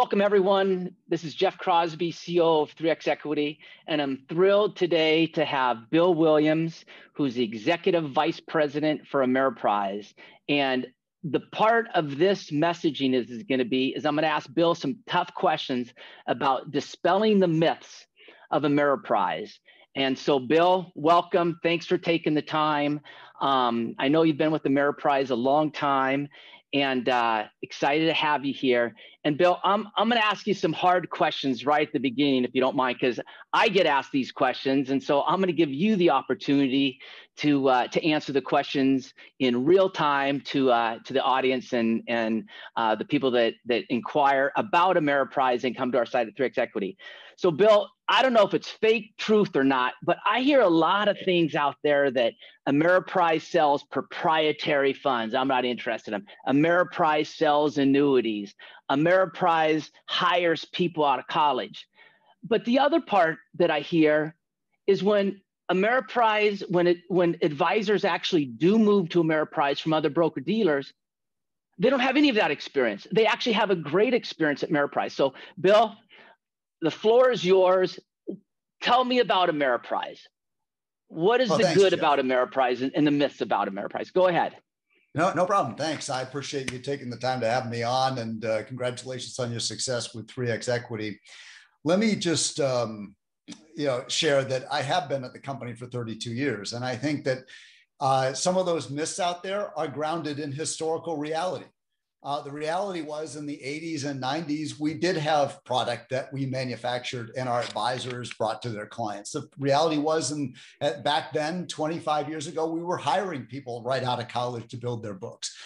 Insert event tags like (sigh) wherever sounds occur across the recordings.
welcome everyone. This is Jeff Crosby, CEO of 3X Equity, and I'm thrilled today to have Bill Williams, who's the Executive Vice President for Ameriprise. And the part of this messaging is, is going to be is I'm going to ask Bill some tough questions about dispelling the myths of Ameriprise. And so, Bill, welcome. Thanks for taking the time. Um, I know you've been with Ameriprise a long time, and uh, excited to have you here. And Bill, I'm, I'm going to ask you some hard questions right at the beginning, if you don't mind, because I get asked these questions. And so I'm going to give you the opportunity to, uh, to answer the questions in real time to, uh, to the audience and, and uh, the people that, that inquire about Ameriprise and come to our site at 3X Equity. So Bill, I don't know if it's fake truth or not, but I hear a lot of things out there that Ameriprise sells proprietary funds. I'm not interested in them. Ameriprise sells annuities. Ameriprise hires people out of college. But the other part that I hear is when Ameriprise, when it when advisors actually do move to Ameriprise from other broker dealers, they don't have any of that experience. They actually have a great experience at Ameriprise. So, Bill, the floor is yours. Tell me about Ameriprise. What is oh, the thanks, good Jeff. about Ameriprise and, and the myths about Ameriprise? Go ahead. No, no problem. Thanks. I appreciate you taking the time to have me on, and uh, congratulations on your success with 3x Equity. Let me just um, you know share that I have been at the company for 32 years, and I think that uh, some of those myths out there are grounded in historical reality. Uh, the reality was in the 80s and 90s, we did have product that we manufactured and our advisors brought to their clients. The reality was, in, back then, 25 years ago, we were hiring people right out of college to build their books.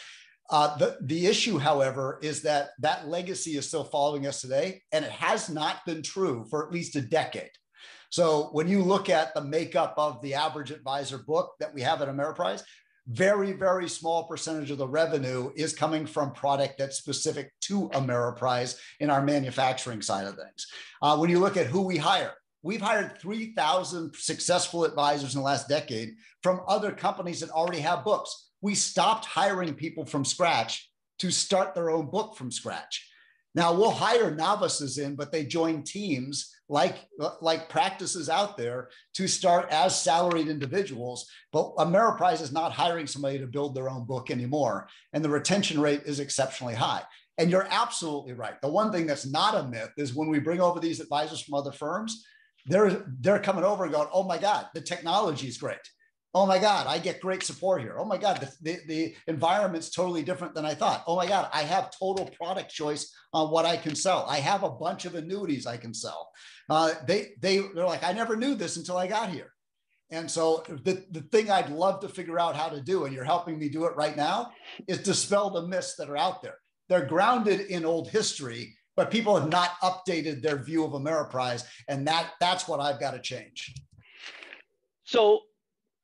Uh, the, the issue, however, is that that legacy is still following us today, and it has not been true for at least a decade. So when you look at the makeup of the average advisor book that we have at Ameriprise, very, very small percentage of the revenue is coming from product that's specific to Ameriprise in our manufacturing side of things. Uh, when you look at who we hire, we've hired 3,000 successful advisors in the last decade from other companies that already have books. We stopped hiring people from scratch to start their own book from scratch. Now we'll hire novices in, but they join teams like, like practices out there to start as salaried individuals. But Ameriprise is not hiring somebody to build their own book anymore. And the retention rate is exceptionally high. And you're absolutely right. The one thing that's not a myth is when we bring over these advisors from other firms, they're, they're coming over and going, oh my God, the technology is great oh my God, I get great support here. Oh my God, the, the, the, environment's totally different than I thought. Oh my God, I have total product choice on what I can sell. I have a bunch of annuities I can sell. Uh, they, they, they're like, I never knew this until I got here. And so the, the thing I'd love to figure out how to do, and you're helping me do it right now, is dispel the myths that are out there. They're grounded in old history, but people have not updated their view of Ameriprise. And that, that's what I've got to change. So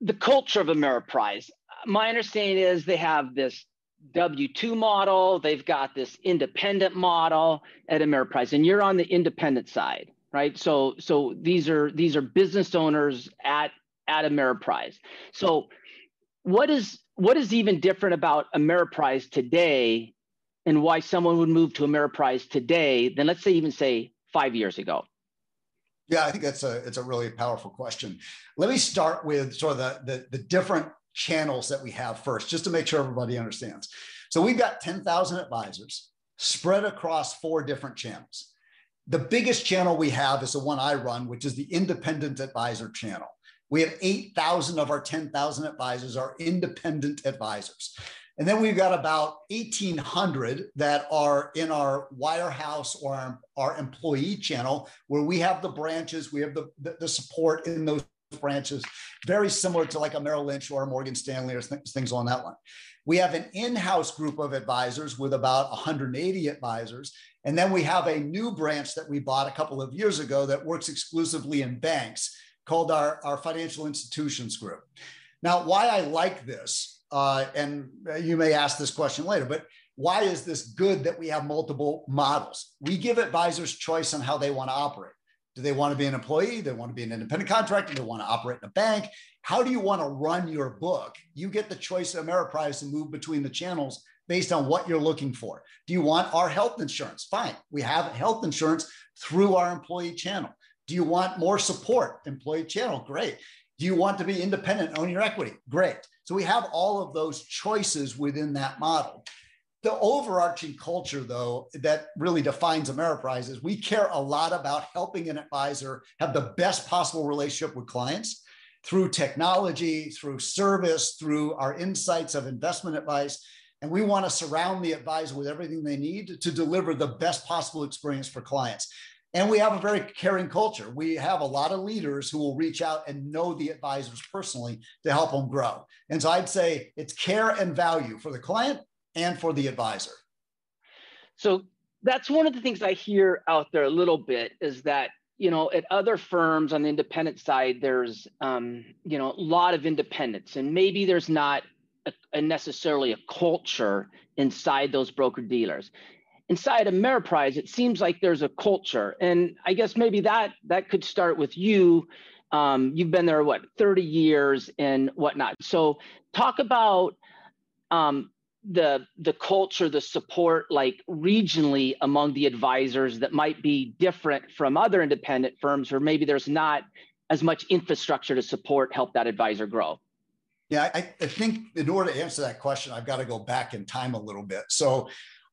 the culture of Ameriprise. My understanding is they have this W2 model, they've got this independent model at Ameriprise, and you're on the independent side, right? So so these are these are business owners at at Ameriprise. So what is what is even different about Ameriprise today and why someone would move to Ameriprise today than let's say even say five years ago? Yeah, I think that's a it's a really powerful question. Let me start with sort of the, the, the different channels that we have first, just to make sure everybody understands. So we've got 10,000 advisors spread across four different channels. The biggest channel we have is the one I run, which is the independent advisor channel. We have 8,000 of our 10,000 advisors are independent advisors. And then we've got about 1,800 that are in our wirehouse or our, our employee channel, where we have the branches, we have the, the, the, support in those branches, very similar to like a Merrill Lynch or a Morgan Stanley or th- things on that one. We have an in house group of advisors with about 180 advisors. And then we have a new branch that we bought a couple of years ago that works exclusively in banks called our, our financial institutions group. Now, why I like this uh, and you may ask this question later, but why is this good that we have multiple models? We give advisors choice on how they want to operate. Do they want to be an employee? They want to be an independent contractor? They want to operate in a bank? How do you want to run your book? You get the choice of Ameriprise to move between the channels based on what you're looking for. Do you want our health insurance? Fine. We have health insurance through our employee channel. Do you want more support? Employee channel, great. Do you want to be independent, own your equity? Great. So we have all of those choices within that model. The overarching culture, though, that really defines Ameriprise is we care a lot about helping an advisor have the best possible relationship with clients through technology, through service, through our insights of investment advice. And we want to surround the advisor with everything they need to deliver the best possible experience for clients. And we have a very caring culture. We have a lot of leaders who will reach out and know the advisors personally to help them grow. And so I'd say it's care and value for the client and for the advisor. So that's one of the things I hear out there a little bit is that you know at other firms on the independent side there's um, you know a lot of independence and maybe there's not a, a necessarily a culture inside those broker dealers inside Ameriprise, it seems like there's a culture, and I guess maybe that that could start with you. Um, you've been there what 30 years and whatnot. So talk about um, the the culture, the support, like regionally among the advisors that might be different from other independent firms, or maybe there's not as much infrastructure to support help that advisor grow. Yeah, I, I think in order to answer that question, I've got to go back in time a little bit. So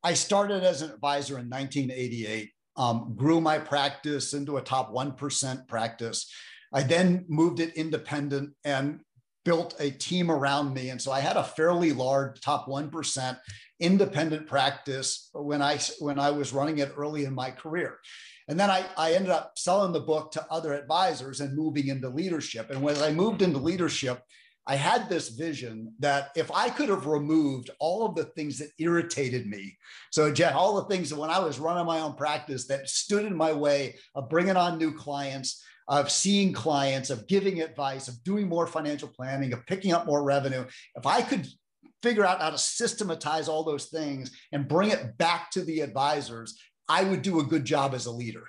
I started as an advisor in 1988, um, grew my practice into a top 1% practice. I then moved it independent and built a team around me. And so I had a fairly large top 1% independent practice when I, when I was running it early in my career. And then I, I ended up selling the book to other advisors and moving into leadership. And when I moved into leadership, I had this vision that if I could have removed all of the things that irritated me, so Jen, all the things that when I was running my own practice that stood in my way of bringing on new clients, of seeing clients, of giving advice, of doing more financial planning, of picking up more revenue, if I could figure out how to systematize all those things and bring it back to the advisors, I would do a good job as a leader.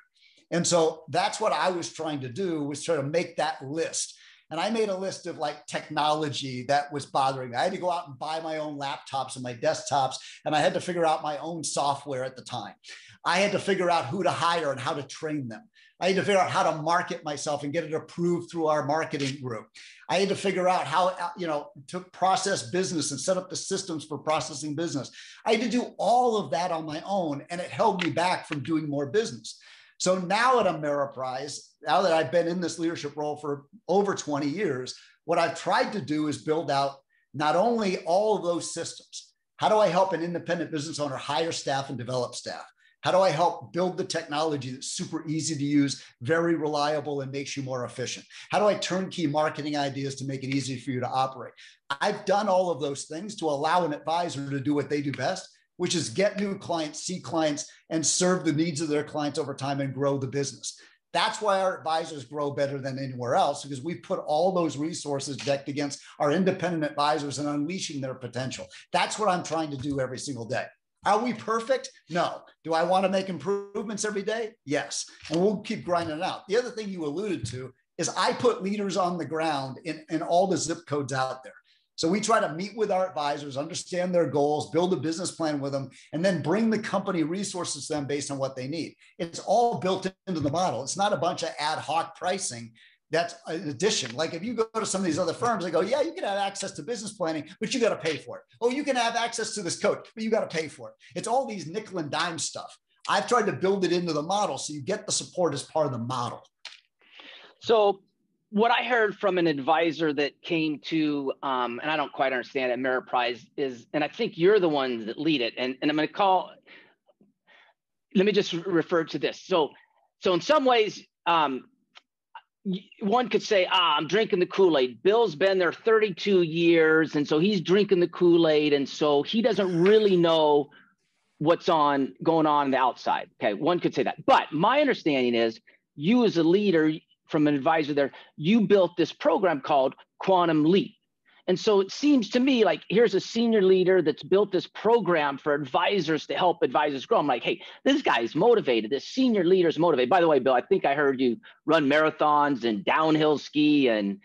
And so that's what I was trying to do was try to make that list and I made a list of like technology that was bothering me. I had to go out and buy my own laptops and my desktops, and I had to figure out my own software at the time. I had to figure out who to hire and how to train them. I had to figure out how to market myself and get it approved through our marketing group. I had to figure out how, uh, you know, to process business and set up the systems for processing business. I had to do all of that on my own, and it held me back from doing more business. So now at Ameriprise, now that I've been in this leadership role for over 20 years, what I've tried to do is build out not only all of those systems. How do I help an independent business owner hire staff and develop staff? How do I help build the technology that's super easy to use, very reliable, and makes you more efficient? How do I turn key marketing ideas to make it easy for you to operate? I've done all of those things to allow an advisor to do what they do best, which is get new clients, see clients, and serve the needs of their clients over time and grow the business. That's why our advisors grow better than anywhere else because we put all those resources decked against our independent advisors and unleashing their potential. That's what I'm trying to do every single day. Are we perfect? No. Do I want to make improvements every day? Yes. And we'll keep grinding it out. The other thing you alluded to is I put leaders on the ground in, in all the zip codes out there. So we try to meet with our advisors, understand their goals, build a business plan with them, and then bring the company resources to them based on what they need. It's all built into the model. It's not a bunch of ad hoc pricing. That's an addition. Like if you go to some of these other firms, they go, yeah, you can have access to business planning, but you got to pay for it. Oh, you can have access to this coach, but you got to pay for it. It's all these nickel and dime stuff. I've tried to build it into the model so you get the support as part of the model. So what I heard from an advisor that came to, um, and I don't quite understand it, Ameriprise is, and I think you're the ones that lead it. And, and I'm going to call, let me just refer to this. So, so in some ways, um, one could say, ah, I'm drinking the Kool Aid. Bill's been there 32 years. And so he's drinking the Kool Aid. And so he doesn't really know what's on going on, on the outside. Okay. One could say that. But my understanding is you as a leader, from an advisor there, you built this program called Quantum Leap. And so it seems to me like here's a senior leader that's built this program for advisors to help advisors grow. I'm like, hey, this guy's motivated. This senior leader's motivated. By the way, Bill, I think I heard you run marathons and downhill ski and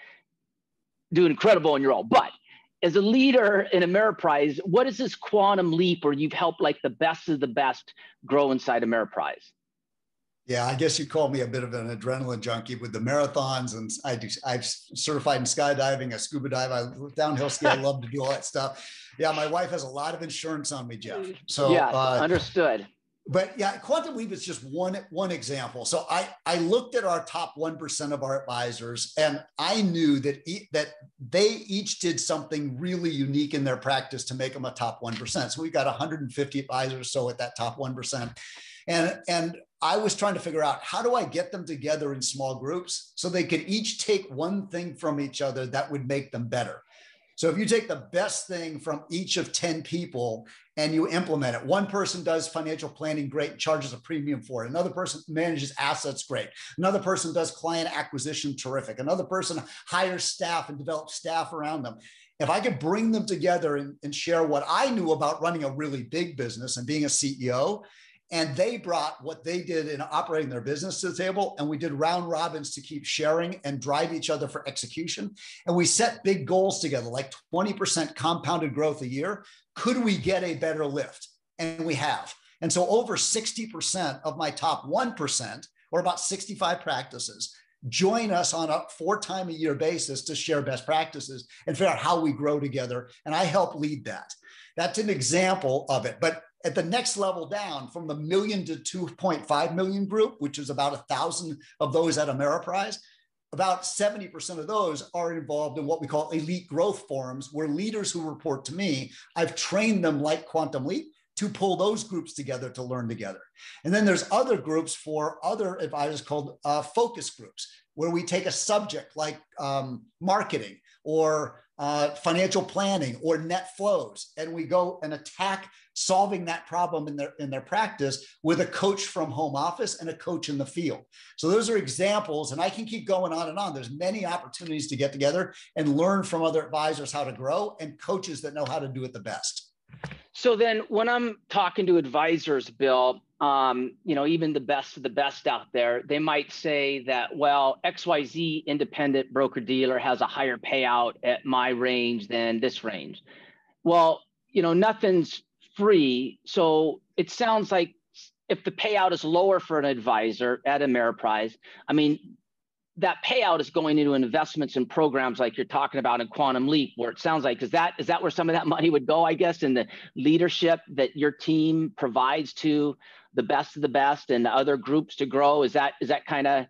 do incredible on your own. But as a leader in Ameriprise, what is this quantum leap where you've helped like the best of the best grow inside Ameriprise? Yeah, I guess you call me a bit of an adrenaline junkie with the marathons, and I do. I'm certified in skydiving, a scuba dive, I downhill ski. I (laughs) love to do all that stuff. Yeah, my wife has a lot of insurance on me, Jeff. So yeah, uh, understood. But yeah, quantum leap is just one one example. So I I looked at our top one percent of our advisors, and I knew that e- that they each did something really unique in their practice to make them a top one percent. So we've got 150 advisors so at that top one percent and, and I was trying to figure out how do I get them together in small groups so they could each take one thing from each other that would make them better. So if you take the best thing from each of 10 people and you implement it, one person does financial planning great, and charges a premium for it. Another person manages assets great. Another person does client acquisition terrific. Another person hires staff and develops staff around them. If I could bring them together and, and share what I knew about running a really big business and being a CEO, and they brought what they did in operating their business to the table. And we did round robins to keep sharing and drive each other for execution. And we set big goals together, like 20% compounded growth a year. Could we get a better lift? And we have. And so over 60% of my top 1%, or about 65 practices, join us on a four time a year basis to share best practices and figure out how we grow together. And I help lead that. That's an example of it. But at the next level down from the million to 2.5 million group, which is about a thousand of those at Ameriprise, about 70% of those are involved in what we call elite growth forums, where leaders who report to me, I've trained them like Quantum Leap to pull those groups together to learn together. And then there's other groups for other advisors called uh, focus groups, where we take a subject like um, marketing or uh, financial planning or net flows, and we go and attack solving that problem in their in their practice with a coach from home office and a coach in the field. So those are examples, and I can keep going on and on. There's many opportunities to get together and learn from other advisors how to grow and coaches that know how to do it the best. So then, when I'm talking to advisors, Bill, um, you know, even the best of the best out there, they might say that, well, XYZ independent broker dealer has a higher payout at my range than this range. Well, you know, nothing's free. So it sounds like if the payout is lower for an advisor at Ameriprise, I mean, that payout is going into investments and programs like you're talking about in Quantum Leap, where it sounds like is that is that where some of that (laughs) money would go? I guess in the leadership that your team provides to the best of the best and other groups to grow. Is that is that kind of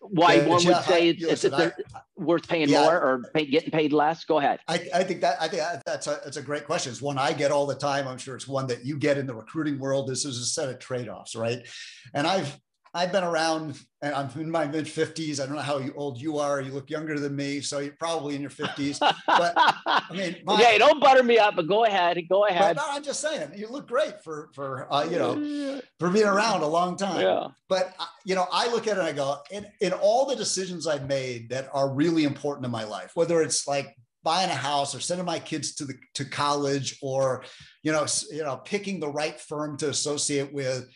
why yeah, one would say I, it's, listen, it's I, worth paying yeah, more or pay, getting paid less? Go ahead. I, I think that I think that's a that's a great question. It's one I get all the time. I'm sure it's one that you get in the recruiting world. This is a set of trade offs, right? And I've I've been around and I'm in my mid 50s. I don't know how old you are. You look younger than me, so you're probably in your 50s. But I mean, (laughs) my, okay, don't butter me up, but go ahead. Go ahead. no, I'm just saying, you look great for for uh, you know for being around a long time. Yeah. But uh, you know, I look at it and I go, in in all the decisions I've made that are really important in my life, whether it's like buying a house or sending my kids to the to college or you know you know picking the right firm to associate with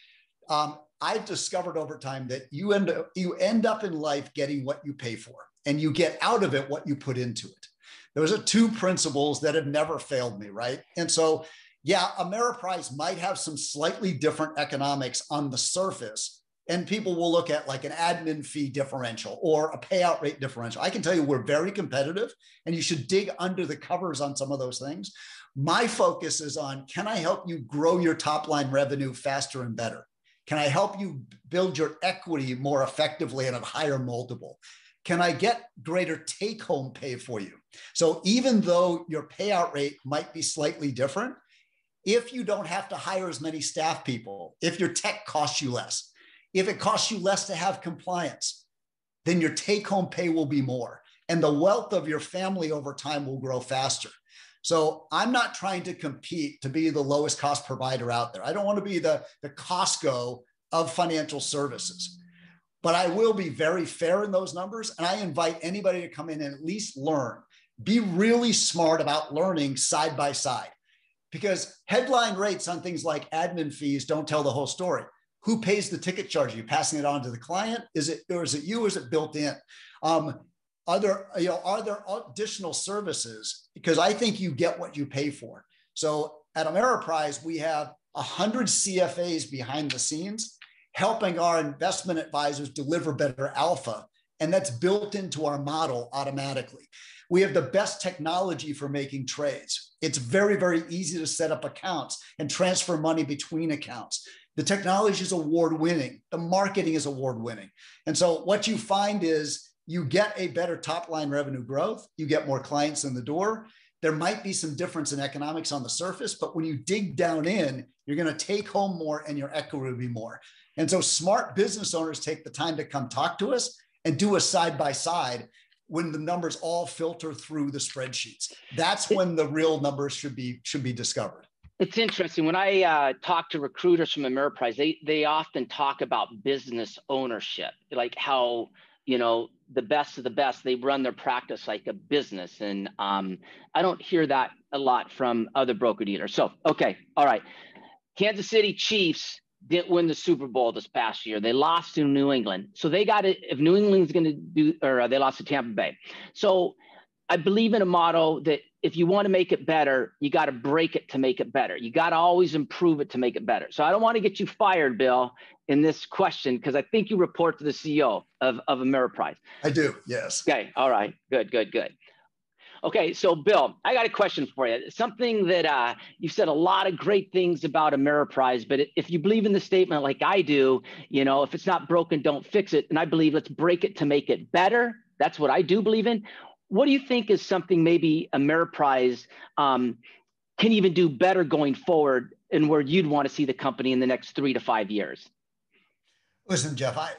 um, I've discovered over time that you end up, you end up in life getting what you pay for, and you get out of it what you put into it. Those are two principles that have never failed me, right? And so, yeah, Ameriprise might have some slightly different economics on the surface, and people will look at like an admin fee differential or a payout rate differential. I can tell you we're very competitive, and you should dig under the covers on some of those things. My focus is on can I help you grow your top line revenue faster and better? Can I help you build your equity more effectively and at a higher multiple? Can I get greater take home pay for you? So even though your payout rate might be slightly different, if you don't have to hire as many staff people, if your tech costs you less, if it costs you less to have compliance, then your take home pay will be more. And the wealth of your family over time will grow faster. So I'm not trying to compete to be the lowest cost provider out there. I don't want to be the, the Costco of financial services. But I will be very fair in those numbers. And I invite anybody to come in and at least learn be really smart about learning side by side because headline rates on things like admin fees don't tell the whole story. Who pays the ticket charge? Are you passing it on to the client? Is it or is it you? Or is it built in? Um, are there you know are there additional services? Because I think you get what you pay for. So at Ameriprise, we have hundred CFAs behind the scenes helping our investment advisors deliver better alpha, and that's built into our model automatically. We have the best technology for making trades. It's very, very easy to set up accounts and transfer money between accounts. The technology is award winning, the marketing is award winning. And so, what you find is you get a better top line revenue growth, you get more clients in the door. There might be some difference in economics on the surface, but when you dig down in, you're going to take home more and your equity will be more. And so, smart business owners take the time to come talk to us and do a side by side when the numbers all filter through the spreadsheets. That's when the real numbers should be should be discovered. It's interesting when I uh, talk to recruiters from Ameriprise, they they often talk about business ownership, like how you know the best of the best they run their practice like a business, and um, I don't hear that a lot from other broker dealers. So okay, all right, Kansas City Chiefs didn't win the Super Bowl this past year. They lost to New England. So they got it. If New England's going to do, or uh, they lost to Tampa Bay. So I believe in a motto that if you want to make it better, you got to break it to make it better. You got to always improve it to make it better. So I don't want to get you fired, Bill, in this question because I think you report to the CEO of, of Ameriprise. I do, yes. Okay, all right, good, good, good. Okay, so Bill, I got a question for you. Something that uh, you've said a lot of great things about Ameriprise, but if you believe in the statement like I do, you know, if it's not broken, don't fix it. And I believe let's break it to make it better. That's what I do believe in. What do you think is something maybe Ameriprise um, can even do better going forward and where you'd want to see the company in the next three to five years? Listen, Jeff, I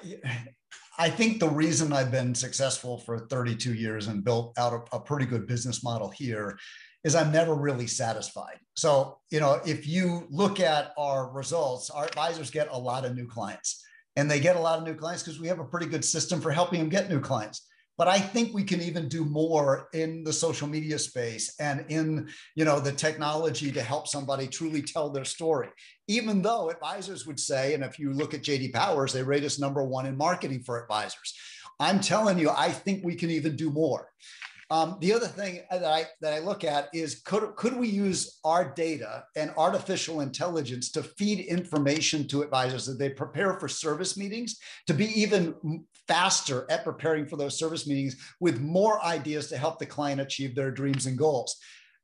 I think the reason I've been successful for 32 years and built out a, a, pretty good business model here is I'm never really satisfied. So, you know, if you look at our results, our advisors get a lot of new clients and they get a lot of new clients because we have a pretty good system for helping them get new clients but i think we can even do more in the social media space and in you know the technology to help somebody truly tell their story. Even though advisors would say and if you look at jd powers they rate us number one in marketing for advisors. I'm telling you i think we can even do more um, the other thing that I that I look at is could could we use our data and artificial intelligence to feed information to advisors that they prepare for service meetings to be even faster at preparing for those service meetings with more ideas to help the client achieve their dreams and goals.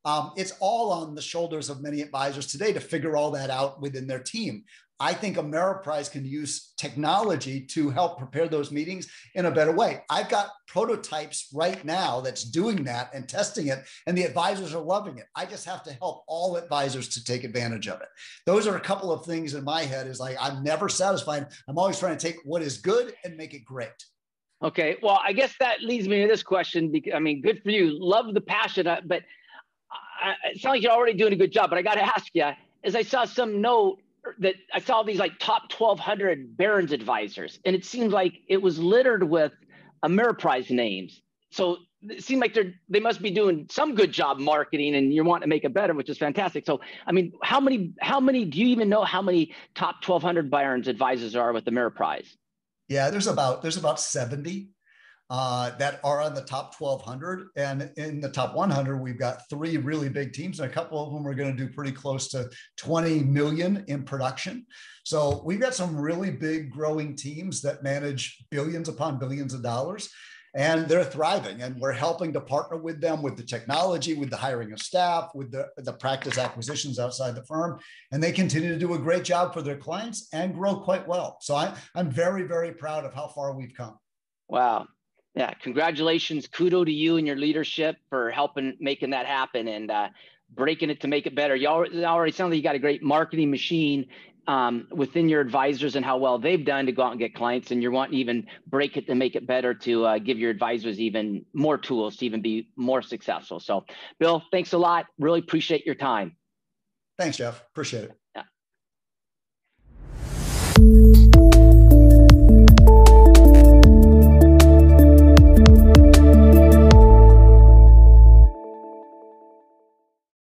Um, it's all on the shoulders of many advisors today to figure all that out within their team. I think Ameriprise can use technology to help prepare those meetings in a better way. I've got prototypes right now that's doing that and testing it, and the advisors are loving it. I just have to help all advisors to take advantage of it. Those are a couple of things in my head is like, I'm never satisfied. I'm always trying to take what is good and make it great. Okay. Well, I guess that leads me to this question. Because, I mean, good for you. Love the passion, uh, but I, it sounds like you're already doing a good job. But I got to ask you, as I saw some note that I saw these like top 1200 Barron's advisors, and it seemed like it was littered with Ameriprise names. So it seemed like they're they must be doing some good job marketing, and you're wanting to make it better, which is fantastic. So I mean, how many how many do you even know how many top 1200 Barron's advisors are with Ameriprise? Yeah, there's about there's about 70 uh, that are on the top 1200. And in the top 100, we've got three really big teams, and a couple of them are going to do pretty close to 20 million in production. So we've got some really big growing teams that manage billions upon billions of dollars. And they're thriving, and we're helping to partner with them with the technology, with the hiring of staff, with the, the practice acquisitions outside the firm. And they continue to do a great job for their clients and grow quite well. So I, I'm very, very proud of how far we've come. Wow yeah, congratulations. Kudo to you and your leadership for helping making that happen and uh, breaking it to make it better. You already, already sound like you got a great marketing machine um, within your advisors and how well they've done to go out and get clients. And you're wanting to even break it to make it better to uh, give your advisors even more tools to even be more successful. So, Bill, thanks a lot. Really appreciate your time. Thanks, Jeff. Appreciate it. Yeah.